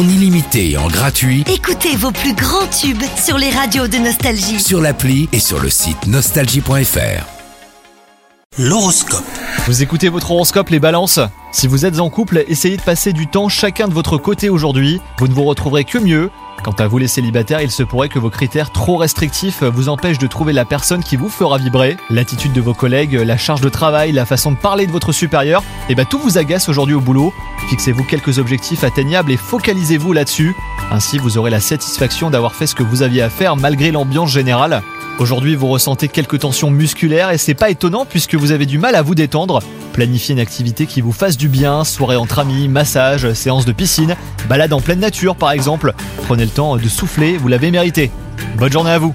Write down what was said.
en illimité et en gratuit Écoutez vos plus grands tubes sur les radios de Nostalgie. sur l'appli et sur le site nostalgie.fr. L'horoscope. Vous écoutez votre horoscope les balances Si vous êtes en couple, essayez de passer du temps chacun de votre côté aujourd'hui, vous ne vous retrouverez que mieux. Quant à vous les célibataires, il se pourrait que vos critères trop restrictifs vous empêchent de trouver la personne qui vous fera vibrer. L'attitude de vos collègues, la charge de travail, la façon de parler de votre supérieur, et bah tout vous agace aujourd'hui au boulot. Fixez-vous quelques objectifs atteignables et focalisez-vous là-dessus. Ainsi vous aurez la satisfaction d'avoir fait ce que vous aviez à faire malgré l'ambiance générale. Aujourd'hui, vous ressentez quelques tensions musculaires et c'est pas étonnant puisque vous avez du mal à vous détendre. Planifiez une activité qui vous fasse du bien, soirée entre amis, massage, séance de piscine, balade en pleine nature par exemple. Prenez le temps de souffler, vous l'avez mérité. Bonne journée à vous